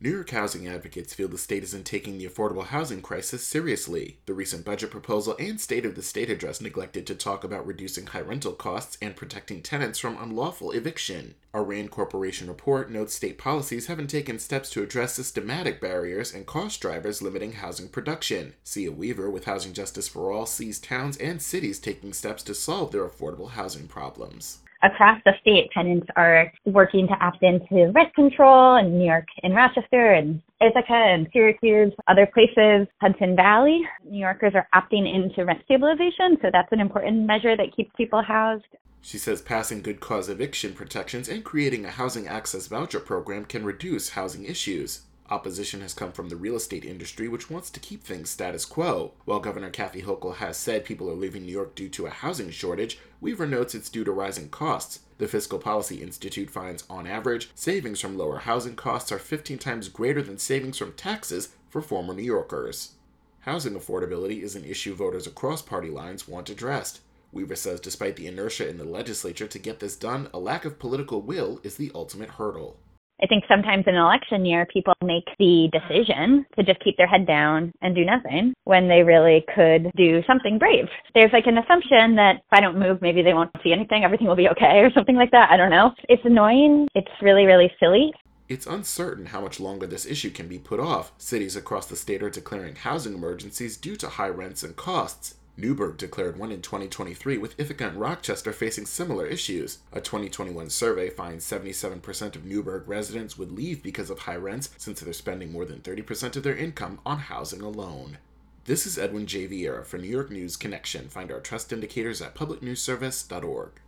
New York housing advocates feel the state isn't taking the affordable housing crisis seriously. The recent budget proposal and State of the State address neglected to talk about reducing high rental costs and protecting tenants from unlawful eviction. A RAND Corporation report notes state policies haven't taken steps to address systematic barriers and cost drivers limiting housing production. Cea Weaver with Housing Justice for All sees towns and cities taking steps to solve their affordable housing problems across the state, tenants are working to opt into rent control in New York and Rochester and Ithaca and Syracuse, other places, Hudson Valley. New Yorkers are opting into rent stabilization, so that's an important measure that keeps people housed. She says passing good cause eviction protections and creating a housing access voucher program can reduce housing issues. Opposition has come from the real estate industry, which wants to keep things status quo. While Governor Kathy Hochul has said people are leaving New York due to a housing shortage, Weaver notes it's due to rising costs. The Fiscal Policy Institute finds, on average, savings from lower housing costs are 15 times greater than savings from taxes for former New Yorkers. Housing affordability is an issue voters across party lines want addressed. Weaver says despite the inertia in the legislature to get this done, a lack of political will is the ultimate hurdle. I think sometimes in an election year, people make the decision to just keep their head down and do nothing when they really could do something brave. There's like an assumption that if I don't move, maybe they won't see anything, everything will be okay, or something like that. I don't know. It's annoying. It's really, really silly. It's uncertain how much longer this issue can be put off. Cities across the state are declaring housing emergencies due to high rents and costs. Newburgh declared one in 2023, with Ithaca and Rochester facing similar issues. A 2021 survey finds 77% of Newburgh residents would leave because of high rents, since they're spending more than 30% of their income on housing alone. This is Edwin J. Viera for New York News Connection. Find our trust indicators at publicnewsservice.org.